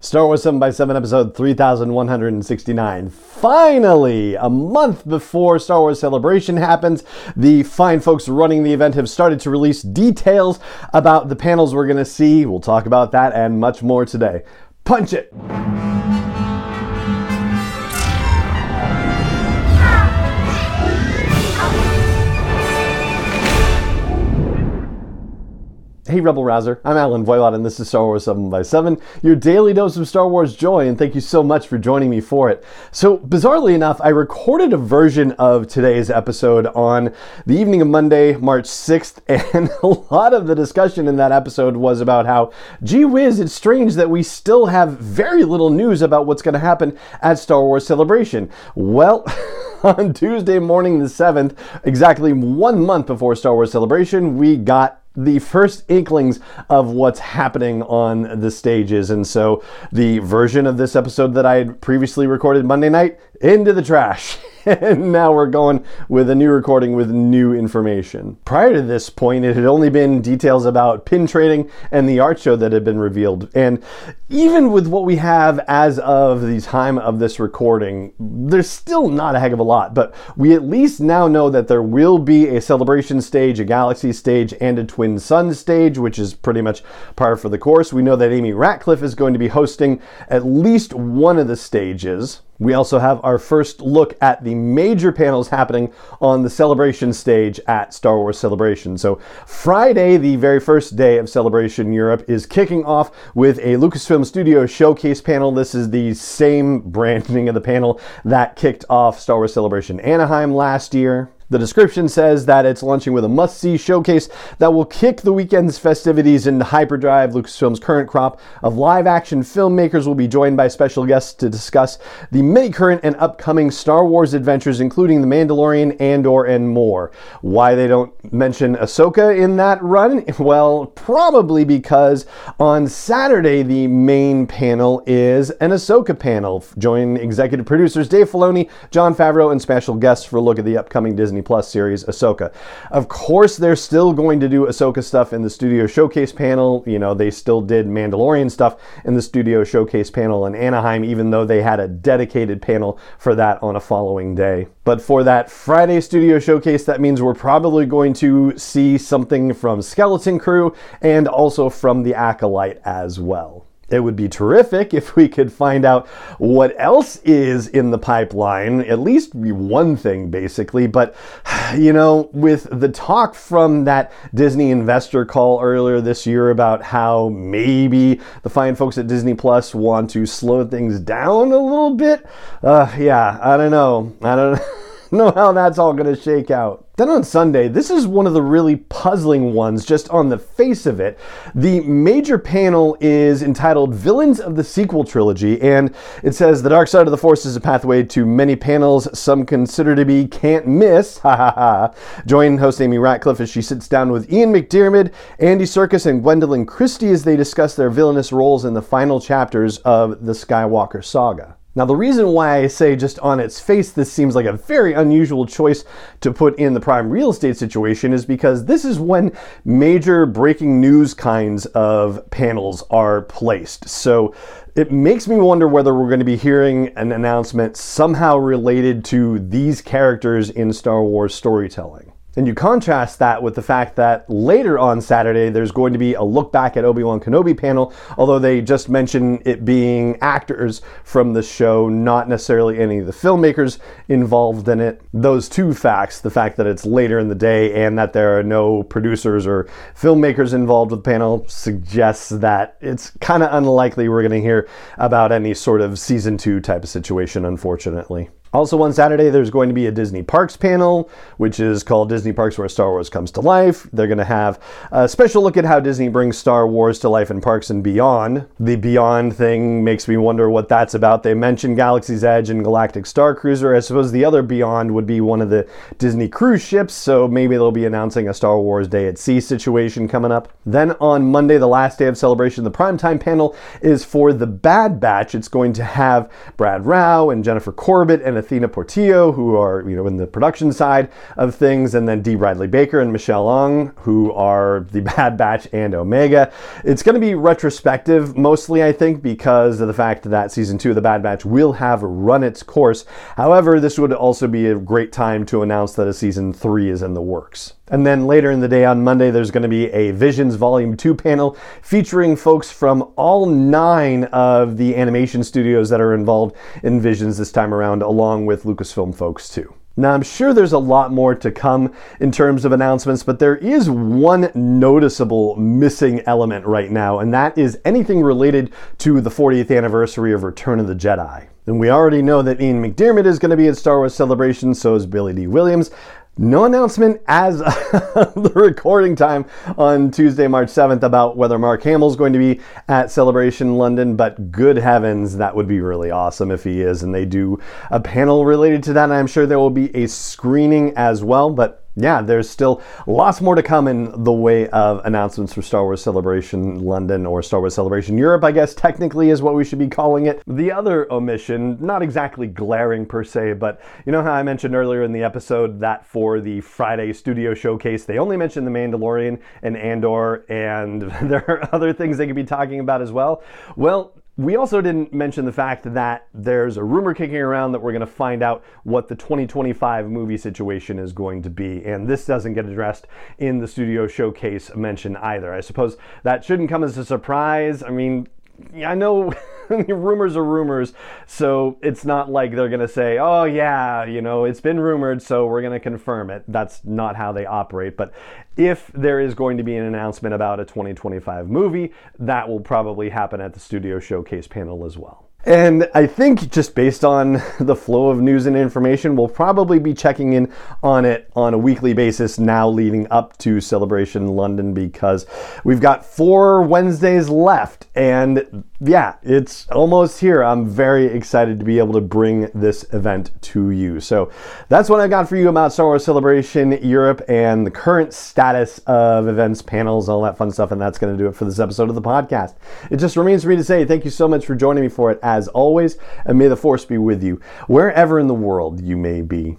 Star Wars 7 by 7 episode 3169. Finally, a month before Star Wars Celebration happens, the fine folks running the event have started to release details about the panels we're going to see. We'll talk about that and much more today. Punch it! Hey, Rebel Rouser. I'm Allen Voivod, and this is Star Wars 7 by 7 your daily dose of Star Wars joy, and thank you so much for joining me for it. So, bizarrely enough, I recorded a version of today's episode on the evening of Monday, March 6th, and a lot of the discussion in that episode was about how, gee whiz, it's strange that we still have very little news about what's going to happen at Star Wars Celebration. Well, on Tuesday morning, the 7th, exactly one month before Star Wars Celebration, we got the first inklings of what's happening on the stages. And so the version of this episode that I had previously recorded Monday night into the trash. and now we're going with a new recording with new information. Prior to this point, it had only been details about pin trading and the art show that had been revealed. And even with what we have as of the time of this recording, there's still not a heck of a lot, but we at least now know that there will be a celebration stage, a galaxy stage, and a twin sun stage, which is pretty much par for the course. We know that Amy Ratcliffe is going to be hosting at least one of the stages. We also have our first look at the major panels happening on the celebration stage at Star Wars Celebration. So, Friday, the very first day of Celebration Europe, is kicking off with a Lucasfilm Studio showcase panel. This is the same branding of the panel that kicked off Star Wars Celebration Anaheim last year. The description says that it's launching with a must see showcase that will kick the weekend's festivities into hyperdrive. Lucasfilm's current crop of live action filmmakers will be joined by special guests to discuss the many current and upcoming Star Wars adventures, including The Mandalorian, Andor, and more. Why they don't mention Ahsoka in that run? Well, probably because on Saturday, the main panel is an Ahsoka panel. Join executive producers Dave Filoni, Jon Favreau, and special guests for a look at the upcoming Disney Disney Plus series Ahsoka. Of course, they're still going to do Ahsoka stuff in the studio showcase panel. You know, they still did Mandalorian stuff in the studio showcase panel in Anaheim, even though they had a dedicated panel for that on a following day. But for that Friday studio showcase, that means we're probably going to see something from Skeleton Crew and also from The Acolyte as well. It would be terrific if we could find out what else is in the pipeline, at least one thing basically. But, you know, with the talk from that Disney investor call earlier this year about how maybe the fine folks at Disney Plus want to slow things down a little bit, uh, yeah, I don't know. I don't know how that's all going to shake out. Then on Sunday, this is one of the really puzzling ones just on the face of it. The major panel is entitled Villains of the Sequel Trilogy, and it says the dark side of the Force is a pathway to many panels some consider to be can't miss. Ha ha ha. Join host Amy Ratcliffe as she sits down with Ian McDiarmid, Andy Serkis, and Gwendoline Christie as they discuss their villainous roles in the final chapters of the Skywalker saga. Now, the reason why I say just on its face this seems like a very unusual choice to put in the prime real estate situation is because this is when major breaking news kinds of panels are placed. So it makes me wonder whether we're going to be hearing an announcement somehow related to these characters in Star Wars storytelling. And you contrast that with the fact that later on Saturday, there's going to be a look back at Obi Wan Kenobi panel, although they just mention it being actors from the show, not necessarily any of the filmmakers involved in it. Those two facts, the fact that it's later in the day and that there are no producers or filmmakers involved with the panel, suggests that it's kind of unlikely we're going to hear about any sort of season two type of situation, unfortunately. Also, on Saturday, there's going to be a Disney Parks panel, which is called Disney Parks Where Star Wars Comes to Life. They're going to have a special look at how Disney brings Star Wars to life in parks and beyond. The Beyond thing makes me wonder what that's about. They mentioned Galaxy's Edge and Galactic Star Cruiser. I suppose the other Beyond would be one of the Disney cruise ships, so maybe they'll be announcing a Star Wars Day at Sea situation coming up. Then on Monday, the last day of celebration, the primetime panel is for The Bad Batch. It's going to have Brad Rau and Jennifer Corbett and Athena Portillo, who are you know in the production side of things, and then D. Bradley Baker and Michelle Ang, who are the Bad Batch and Omega. It's going to be retrospective mostly, I think, because of the fact that season two of the Bad Batch will have run its course. However, this would also be a great time to announce that a season three is in the works. And then later in the day on Monday, there's going to be a Visions Volume 2 panel featuring folks from all nine of the animation studios that are involved in Visions this time around, along with Lucasfilm folks too. Now, I'm sure there's a lot more to come in terms of announcements, but there is one noticeable missing element right now, and that is anything related to the 40th anniversary of Return of the Jedi. And we already know that Ian McDiarmid is going to be at Star Wars Celebration, so is Billy Dee Williams. No announcement as of the recording time on Tuesday, March 7th about whether Mark Hamill is going to be at Celebration London, but good heavens, that would be really awesome if he is. And they do a panel related to that. And I'm sure there will be a screening as well, but yeah, there's still lots more to come in the way of announcements for Star Wars Celebration London or Star Wars Celebration Europe, I guess technically is what we should be calling it. The other omission, not exactly glaring per se, but you know how I mentioned earlier in the episode that for the Friday studio showcase, they only mentioned The Mandalorian and Andor, and there are other things they could be talking about as well. Well, we also didn't mention the fact that there's a rumor kicking around that we're going to find out what the 2025 movie situation is going to be, and this doesn't get addressed in the studio showcase mention either. I suppose that shouldn't come as a surprise. I mean, I know rumors are rumors, so it's not like they're going to say, oh, yeah, you know, it's been rumored, so we're going to confirm it. That's not how they operate. But if there is going to be an announcement about a 2025 movie, that will probably happen at the studio showcase panel as well. And I think just based on the flow of news and information, we'll probably be checking in on it on a weekly basis now leading up to Celebration London because we've got four Wednesdays left. And yeah, it's almost here. I'm very excited to be able to bring this event to you. So that's what I got for you about Star Wars Celebration Europe and the current status of events, panels, all that fun stuff. And that's going to do it for this episode of the podcast. It just remains for me to say thank you so much for joining me for it as always, and may the force be with you wherever in the world you may be.